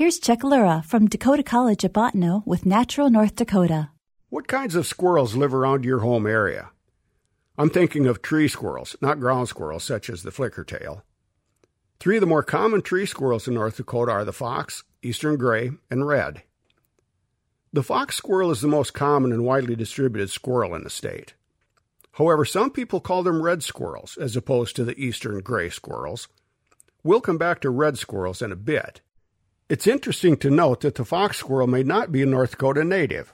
Here's Chuck Lura from Dakota College at Bottineau with Natural North Dakota. What kinds of squirrels live around your home area? I'm thinking of tree squirrels, not ground squirrels such as the flickertail. Three of the more common tree squirrels in North Dakota are the fox, eastern gray, and red. The fox squirrel is the most common and widely distributed squirrel in the state. However, some people call them red squirrels as opposed to the eastern gray squirrels. We'll come back to red squirrels in a bit. It's interesting to note that the fox squirrel may not be a North Dakota native.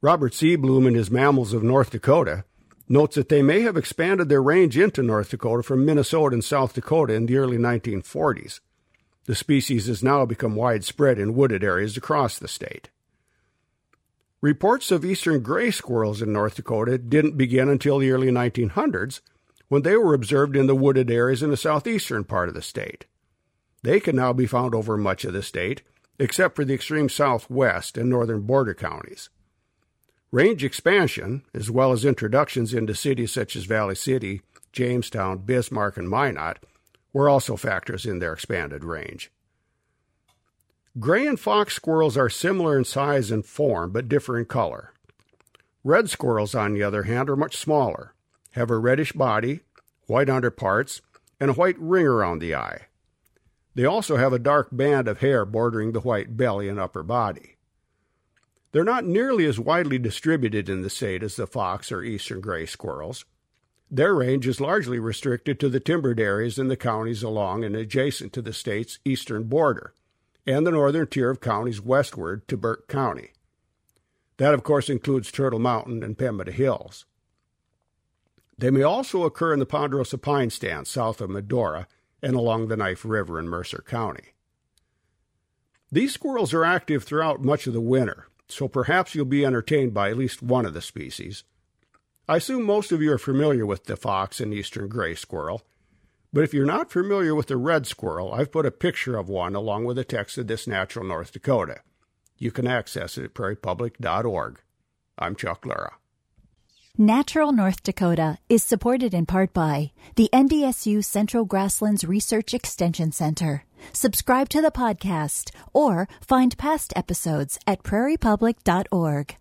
Robert Seabloom in his Mammals of North Dakota notes that they may have expanded their range into North Dakota from Minnesota and South Dakota in the early 1940s. The species has now become widespread in wooded areas across the state. Reports of eastern gray squirrels in North Dakota didn't begin until the early 1900s when they were observed in the wooded areas in the southeastern part of the state. They can now be found over much of the state, except for the extreme southwest and northern border counties. Range expansion, as well as introductions into cities such as Valley City, Jamestown, Bismarck, and Minot, were also factors in their expanded range. Gray and fox squirrels are similar in size and form, but differ in color. Red squirrels, on the other hand, are much smaller, have a reddish body, white underparts, and a white ring around the eye. They also have a dark band of hair bordering the white belly and upper body. They're not nearly as widely distributed in the state as the fox or eastern gray squirrels. Their range is largely restricted to the timbered areas in the counties along and adjacent to the state's eastern border, and the northern tier of counties westward to Burke County. That, of course, includes Turtle Mountain and Pembina Hills. They may also occur in the Ponderosa pine stand south of Medora and along the Knife River in Mercer County. These squirrels are active throughout much of the winter, so perhaps you'll be entertained by at least one of the species. I assume most of you are familiar with the fox and eastern gray squirrel, but if you're not familiar with the red squirrel, I've put a picture of one along with a text of This Natural North Dakota. You can access it at prairiepublic.org. I'm Chuck Lura. Natural North Dakota is supported in part by the NDSU Central Grasslands Research Extension Center. Subscribe to the podcast or find past episodes at prairiepublic.org.